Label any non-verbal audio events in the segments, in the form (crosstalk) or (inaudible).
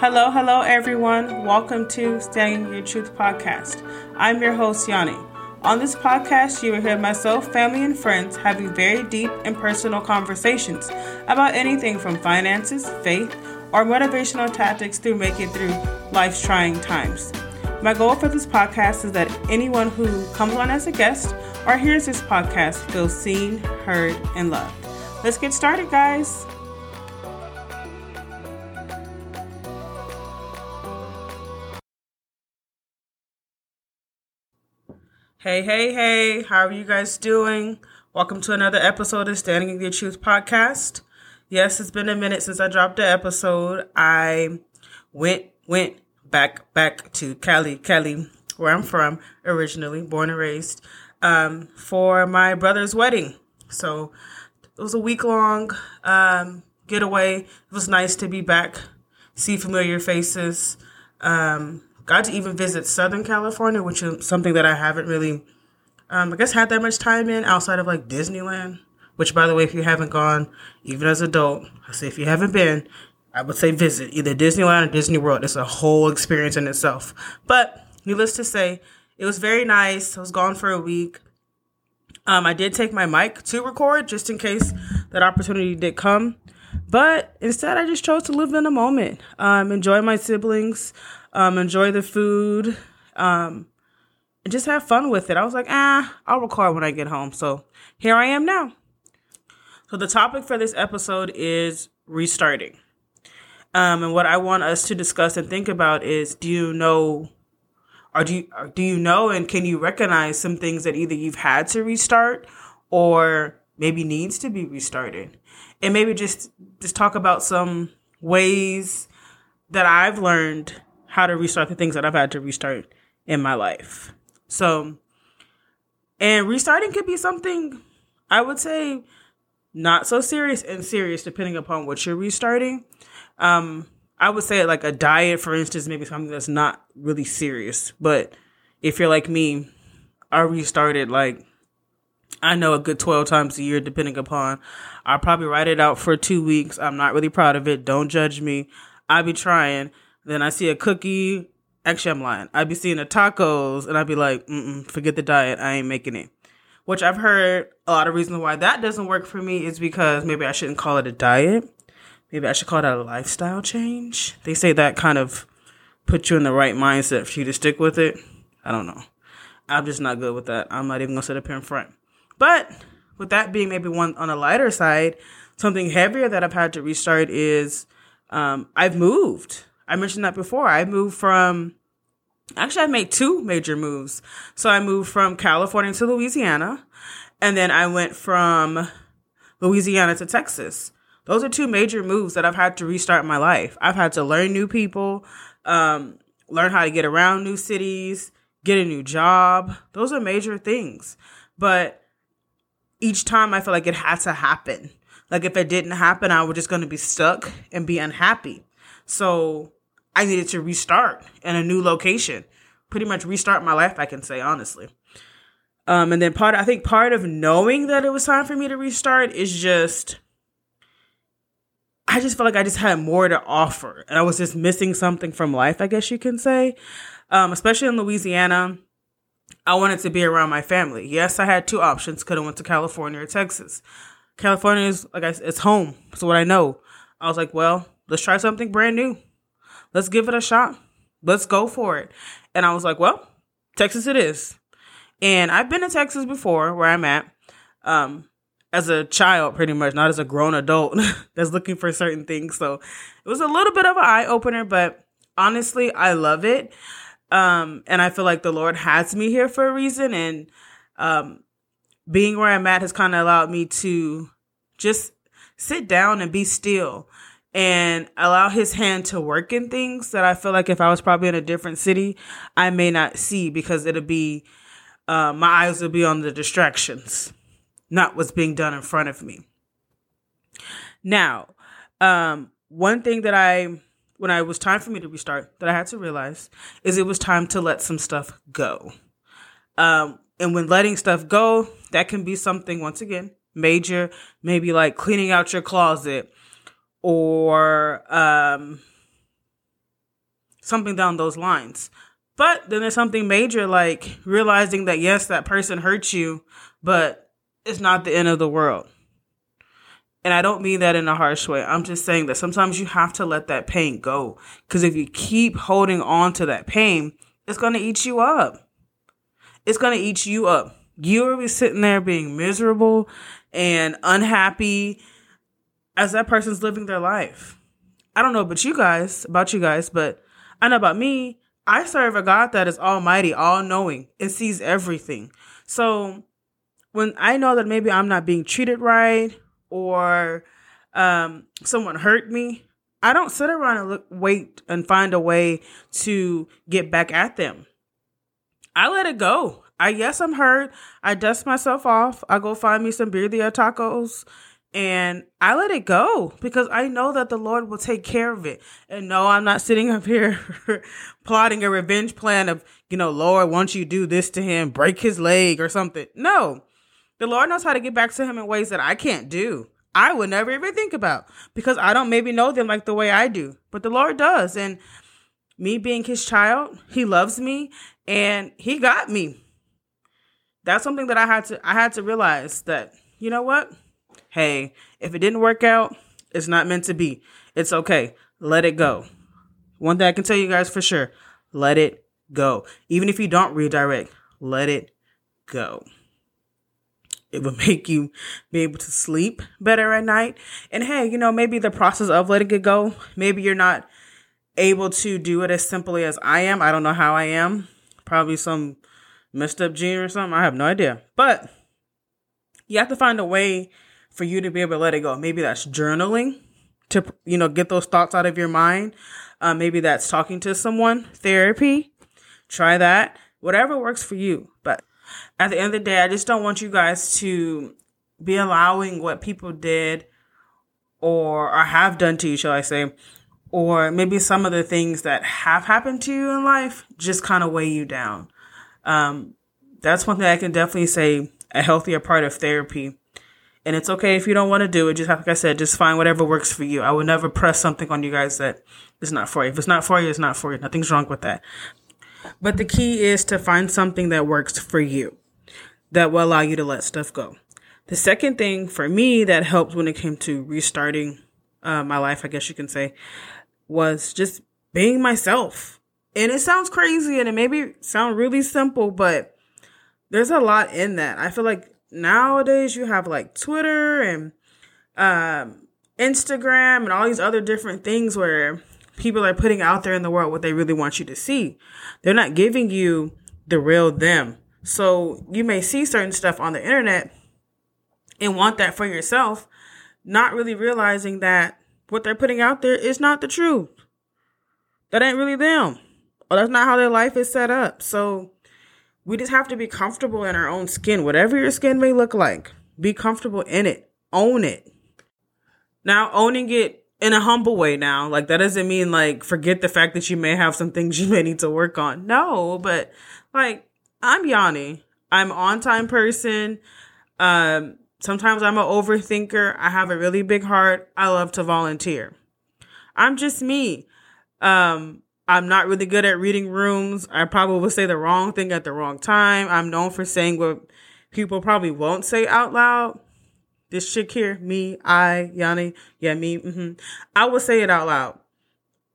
Hello, hello, everyone. Welcome to Standing Your Truth podcast. I'm your host, Yanni. On this podcast, you will hear myself, family, and friends having very deep and personal conversations about anything from finances, faith, or motivational tactics through making through life's trying times. My goal for this podcast is that anyone who comes on as a guest or hears this podcast feels seen, heard, and loved. Let's get started, guys. Hey, hey, hey, how are you guys doing? Welcome to another episode of Standing in Your Truth podcast. Yes, it's been a minute since I dropped the episode. I went went back back to Cali, Cali, where I'm from originally, born and raised, um, for my brother's wedding. So it was a week long um, getaway. It was nice to be back, see familiar faces. Um, got to even visit Southern California, which is something that I haven't really, um, I guess, had that much time in outside of like Disneyland. Which, by the way, if you haven't gone, even as adult, I say if you haven't been, I would say visit either Disneyland or Disney World. It's a whole experience in itself. But needless to say, it was very nice. I was gone for a week. Um, I did take my mic to record just in case that opportunity did come. But instead, I just chose to live in the moment, um, enjoy my siblings, um, enjoy the food, um, and just have fun with it. I was like, ah, I'll record when I get home. So here I am now. So the topic for this episode is restarting. Um, and what I want us to discuss and think about is do you know or do you, or do you know and can you recognize some things that either you've had to restart or maybe needs to be restarted? And maybe just just talk about some ways that I've learned how to restart the things that I've had to restart in my life. So, and restarting could be something I would say not so serious and serious depending upon what you're restarting. Um, I would say like a diet, for instance, maybe something that's not really serious. But if you're like me, I restarted like I know a good 12 times a year, depending upon. I'll probably write it out for two weeks. I'm not really proud of it. Don't judge me. I be trying. Then I see a cookie. Actually, I'm lying. I'd be seeing the tacos and I'd be like, forget the diet. I ain't making it. Which I've heard a lot of reasons why that doesn't work for me is because maybe I shouldn't call it a diet. Maybe I should call that a lifestyle change. They say that kind of put you in the right mindset for you to stick with it. I don't know. I'm just not good with that. I'm not even gonna sit up here in front. But with that being maybe one on a lighter side, something heavier that I've had to restart is um, I've moved. I mentioned that before. I moved from actually I made two major moves. So I moved from California to Louisiana, and then I went from Louisiana to Texas. Those are two major moves that I've had to restart my life. I've had to learn new people, um, learn how to get around new cities, get a new job. Those are major things. But each time I feel like it had to happen. Like if it didn't happen, I was just going to be stuck and be unhappy. So I needed to restart in a new location, pretty much restart my life, I can say, honestly. Um, and then part, I think part of knowing that it was time for me to restart is just, I just felt like I just had more to offer and I was just missing something from life, I guess you can say. Um, especially in Louisiana, I wanted to be around my family. Yes, I had two options. Could have went to California or Texas. California is like I, it's home. So what I know. I was like, well, let's try something brand new. Let's give it a shot. Let's go for it. And I was like, well, Texas it is. And I've been to Texas before where I'm at. Um, as a child, pretty much, not as a grown adult (laughs) that's looking for certain things. So it was a little bit of an eye opener, but honestly, I love it. Um, and I feel like the Lord has me here for a reason. And um, being where I'm at has kind of allowed me to just sit down and be still and allow his hand to work in things that I feel like if I was probably in a different city, I may not see because it'll be, uh, my eyes will be on the distractions, not what's being done in front of me. Now, um, one thing that I, when I was time for me to restart, that I had to realize is it was time to let some stuff go. Um, and when letting stuff go, that can be something, once again, major, maybe like cleaning out your closet or um something down those lines. But then there's something major like realizing that yes, that person hurt you, but it's not the end of the world. And I don't mean that in a harsh way. I'm just saying that sometimes you have to let that pain go. Because if you keep holding on to that pain, it's going to eat you up. It's going to eat you up. You will be sitting there being miserable and unhappy as that person's living their life. I don't know about you guys, about you guys, but I know about me. I serve a God that is almighty, all knowing, and sees everything. So when I know that maybe I'm not being treated right or um, someone hurt me, I don't sit around and look, wait and find a way to get back at them. I let it go. I yes, I'm hurt. I dust myself off. I go find me some birria tacos and I let it go because I know that the Lord will take care of it. And no, I'm not sitting up here (laughs) plotting a revenge plan of, you know, Lord, once you do this to him, break his leg or something. No, the Lord knows how to get back to him in ways that I can't do. I would never even think about because I don't maybe know them like the way I do, but the Lord does. And me being his child, he loves me and he got me. That's something that I had to I had to realize that, you know what? Hey, if it didn't work out, it's not meant to be. It's okay. Let it go. One thing I can tell you guys for sure let it go. Even if you don't redirect, let it go. It will (laughs) make you be able to sleep better at night. And hey, you know, maybe the process of letting it go, maybe you're not able to do it as simply as I am. I don't know how I am. Probably some messed up gene or something. I have no idea. But you have to find a way for you to be able to let it go. Maybe that's journaling to, you know, get those thoughts out of your mind. Uh, maybe that's talking to someone, therapy. Try that. Whatever works for you. But at the end of the day, I just don't want you guys to be allowing what people did or, or have done to you, shall I say, or maybe some of the things that have happened to you in life just kind of weigh you down. Um, that's one thing I can definitely say a healthier part of therapy and it's okay if you don't want to do it. Just like I said, just find whatever works for you. I would never press something on you guys that is not for you. If it's not for you, it's not for you. Nothing's wrong with that. But the key is to find something that works for you that will allow you to let stuff go. The second thing for me that helped when it came to restarting uh, my life, I guess you can say, was just being myself. And it sounds crazy and it maybe sound really simple, but there's a lot in that. I feel like nowadays you have like Twitter and um, Instagram and all these other different things where people are putting out there in the world what they really want you to see. They're not giving you the real them. So you may see certain stuff on the internet and want that for yourself, not really realizing that what they're putting out there is not the truth. That ain't really them. Or that's not how their life is set up. So we just have to be comfortable in our own skin, whatever your skin may look like. Be comfortable in it. Own it. Now, owning it in a humble way now. Like that doesn't mean like forget the fact that you may have some things (laughs) you may need to work on. No, but like I'm Yanni. I'm on time person. Um, sometimes I'm an overthinker. I have a really big heart. I love to volunteer. I'm just me. Um, I'm not really good at reading rooms. I probably will say the wrong thing at the wrong time. I'm known for saying what people probably won't say out loud. This chick here, me, I, Yanni, yeah, me, mm-hmm. I will say it out loud.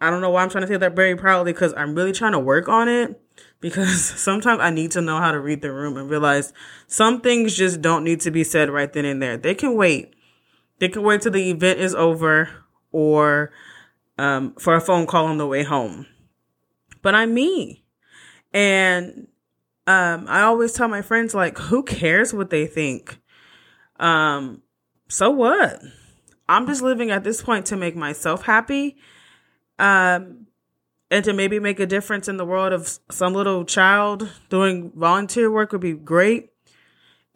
I don't know why I'm trying to say that very proudly because I'm really trying to work on it because (laughs) sometimes I need to know how to read the room and realize some things just don't need to be said right then and there. They can wait. They can wait till the event is over or um, for a phone call on the way home but I'm me. And um, I always tell my friends, like, who cares what they think? Um, so what? I'm just living at this point to make myself happy. Um, and to maybe make a difference in the world of some little child doing volunteer work would be great.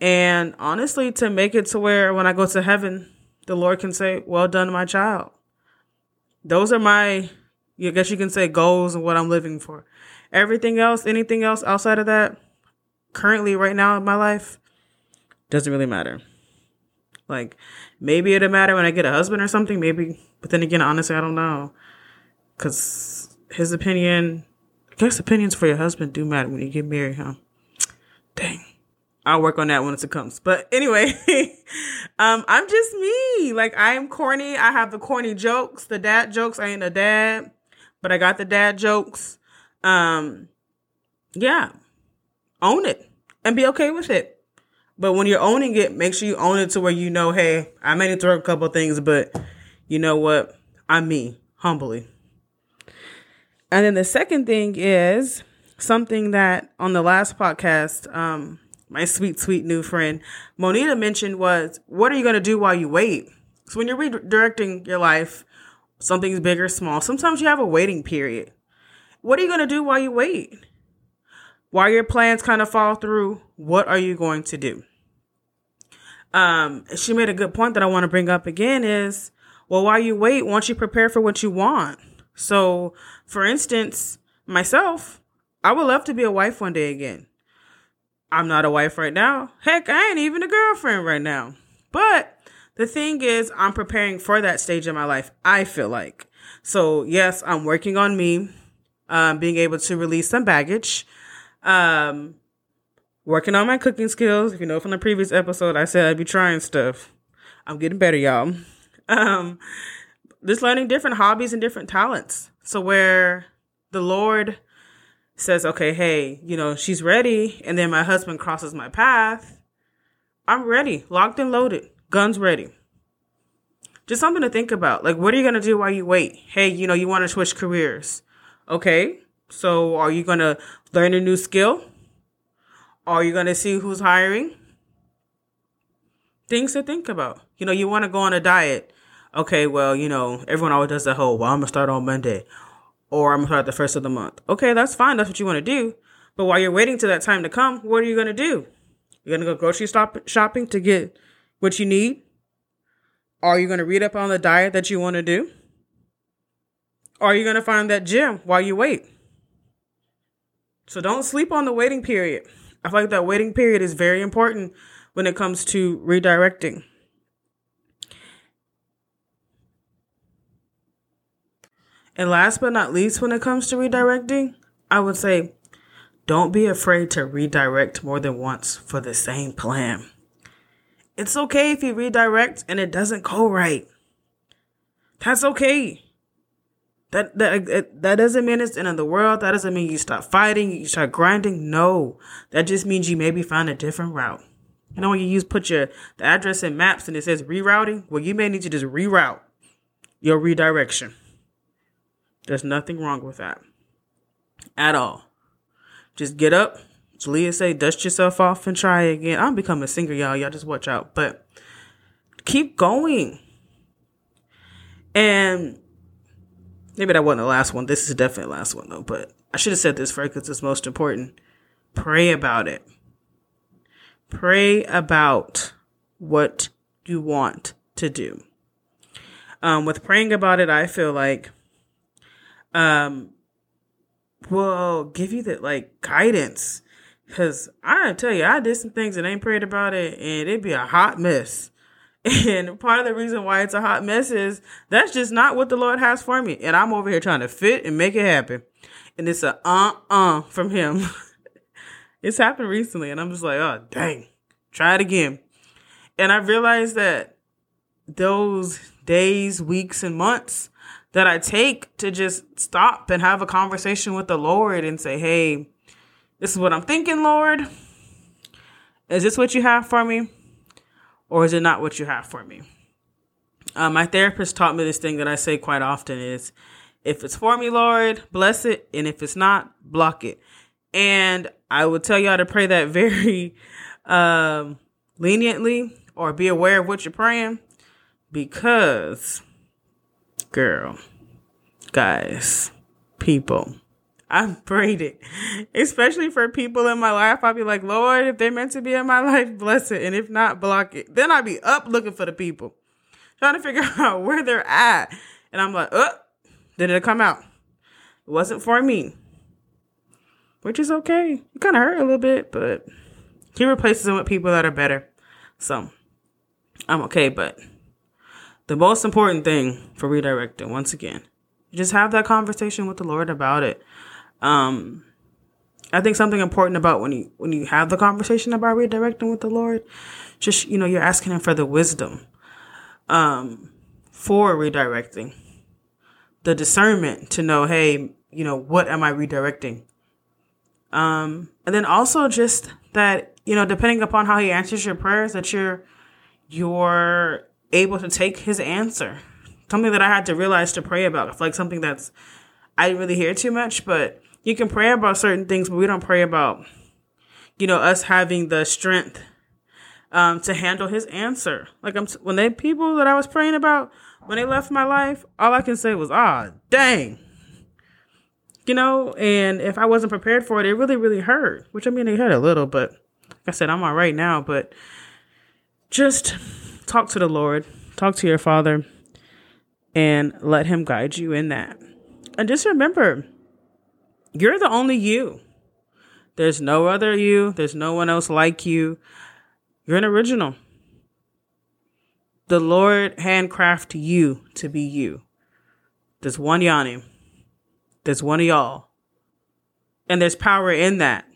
And honestly, to make it to where when I go to heaven, the Lord can say, Well done, my child. Those are my I guess you can say goals and what I'm living for. Everything else, anything else outside of that, currently right now in my life, doesn't really matter. Like maybe it'll matter when I get a husband or something, maybe. But then again, honestly, I don't know. Cause his opinion, I guess opinions for your husband do matter when you get married, huh? Dang. I'll work on that when it comes. But anyway, (laughs) um, I'm just me. Like I am corny. I have the corny jokes, the dad jokes. I ain't a dad, but I got the dad jokes. Um, yeah, own it and be okay with it. But when you're owning it, make sure you own it to where you know, hey, I need to work a couple things, but you know what? I'm me, humbly. And then the second thing is something that on the last podcast, um, my sweet, sweet new friend Monita mentioned was, what are you going to do while you wait? So when you're redirecting your life, something's big or small, sometimes you have a waiting period. What are you going to do while you wait? While your plans kind of fall through, what are you going to do? Um, she made a good point that I want to bring up again is, well, while you wait, won't you prepare for what you want? So, for instance, myself, I would love to be a wife one day again. I'm not a wife right now. Heck, I ain't even a girlfriend right now. But the thing is, I'm preparing for that stage in my life, I feel like. So, yes, I'm working on me, um, being able to release some baggage, um, working on my cooking skills. If you know from the previous episode, I said I'd be trying stuff. I'm getting better, y'all. (laughs) Um, just learning different hobbies and different talents. So, where the Lord says, okay, hey, you know, she's ready, and then my husband crosses my path, I'm ready, locked and loaded, guns ready. Just something to think about. Like, what are you going to do while you wait? Hey, you know, you want to switch careers. Okay, so are you going to learn a new skill? Are you going to see who's hiring? Things to think about. You know, you want to go on a diet. Okay, well, you know, everyone always does the whole, well, I'm going to start on Monday or I'm gonna start the first of the month. Okay, that's fine. That's what you want to do. But while you're waiting to that time to come, what are you gonna do? You're gonna go grocery stop shopping to get what you need? Are you gonna read up on the diet that you want to do? Are you gonna find that gym while you wait? So don't sleep on the waiting period. I feel like that waiting period is very important when it comes to redirecting. And last but not least, when it comes to redirecting, I would say don't be afraid to redirect more than once for the same plan. It's okay if you redirect and it doesn't go right. That's okay. That that that doesn't mean it's the end of the world. That doesn't mean you stop fighting, you start grinding. No, that just means you maybe find a different route. You know when you use put your the address in maps and it says rerouting, well you may need to just reroute your redirection. There's nothing wrong with that at all. Just get up. Aaliyah say, dust yourself off and try again. I'm becoming a singer, y'all. Y'all just watch out. But keep going. And maybe that wasn't the last one. This is definitely the last one, though. But I should have said this first because it's most important. Pray about it. Pray about what you want to do. Um, with praying about it, I feel like um, will give you the like guidance. Cause I tell you, I did some things and ain't prayed about it, and it'd be a hot mess. (laughs) And part of the reason why it's a hot mess is that's just not what the Lord has for me. And I'm over here trying to fit and make it happen. And it's a uh uh from him. (laughs) it's happened recently, and I'm just like, oh dang, try it again. And I realized that those days, weeks, and months that I take to just stop and have a conversation with the Lord and say, hey, this is what I'm thinking, Lord. Is this what you have for me? Or is it not what you have for me? Uh, my therapist taught me this thing that I say quite often is if it's for me, Lord, bless it. And if it's not, block it. And I would tell y'all to pray that (laughs) very um, leniently or be aware of what you're praying because girl, guys, people. I've prayed it, especially for people in my life. I'll be like, Lord, if they're meant to be in my (laughs) life, bless it. And if not, block it. Then I'd be up looking for the people, trying to figure (laughs) out where they're at. And I'm like, oh, then it'll come out. It wasn't for me, which is okay. It kind of hurt a little bit, but he replaces them with people that are better. So I'm okay, but the most important thing for redirecting, once again, Just have that conversation with the Lord about it. Um, I think something important about when you when you have the conversation about redirecting with the Lord, just you know, you're asking him for the wisdom um for redirecting. The discernment to know, hey, you know, what am I redirecting? Um and then also just that, you know, depending upon how he answers your prayers that you're you're able to take his answer. Something that I had to realize to pray about. Like something that's I didn't really hear too much, but you can pray about certain things, but we don't pray about, you know, us having the strength um, to handle his answer. Like I'm when they people that I was praying about when they left my life, all I can say was, ah, dang. You know, and if I wasn't prepared for it, it really, really hurt. Which I mean, it hurt a little, but like I said, I'm all right now. But just talk to the Lord, talk to your Father, and let Him guide you in that. And just remember, you're the only you. There's no other you. There's no one else like you. You're an original. The Lord handcrafted you to be you. There's one Yanni. There's one of y'all. And there's power in that.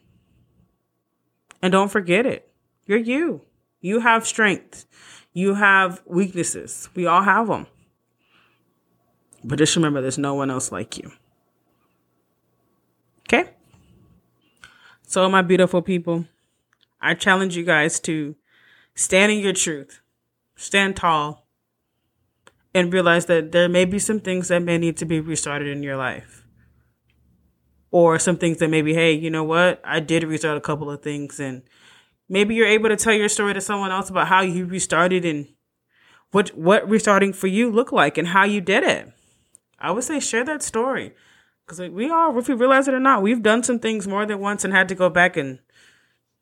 And don't forget it. You're you. You have strength. You have weaknesses. We all have them. But just remember there's no one else like you. Okay? So, my beautiful people, I challenge you guys to stand in your truth, stand tall, and realize that there may be some things that may need to be restarted in your life. Or some things that maybe, hey, you know what? I did restart a couple of things, and maybe you're able to tell your story to someone else about how you restarted and what what restarting for you looked like and how you did it. I would say share that story. Because we all, if we realize it or not, we've done some things more than once and had to go back and,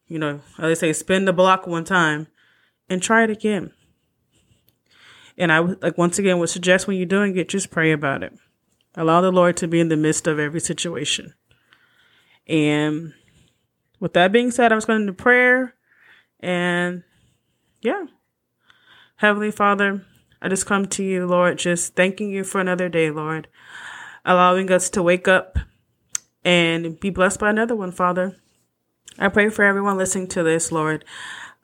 you know, they say, spin the block one time and try it again. And I like once again would suggest when you're doing it, just pray about it. Allow the Lord to be in the midst of every situation. And with that being said, I'm just going to prayer. And yeah. Heavenly Father, I just come to you, Lord, just thanking you for another day, Lord allowing us to wake up and be blessed by another one, Father. I pray for everyone listening to this, Lord,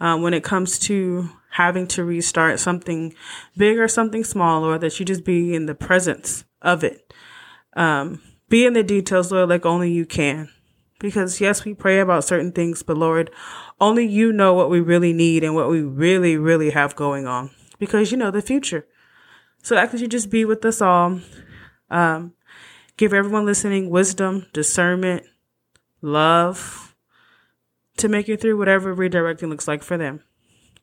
um, when it comes to having to restart something big or something small, Lord, that you just be in the presence of it. Um, be in the details, Lord, like only you can. Because yes, we pray about certain things, but Lord, only you know what we really need and what we really, really have going on. Because you know the future. So I could you just be with us all. Um, Give everyone listening wisdom, discernment, love to make it through whatever redirecting looks like for them.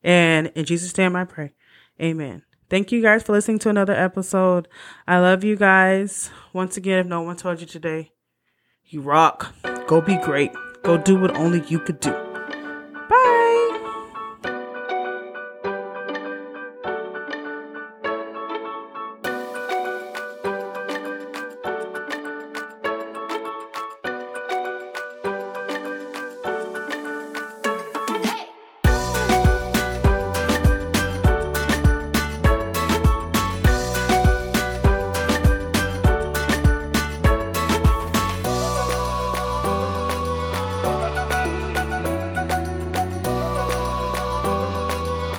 And in Jesus' name I pray. Amen. Thank you guys for listening to another episode. I love you guys. Once again, if no one told you today, you rock. Go be great. Go do what only you could do.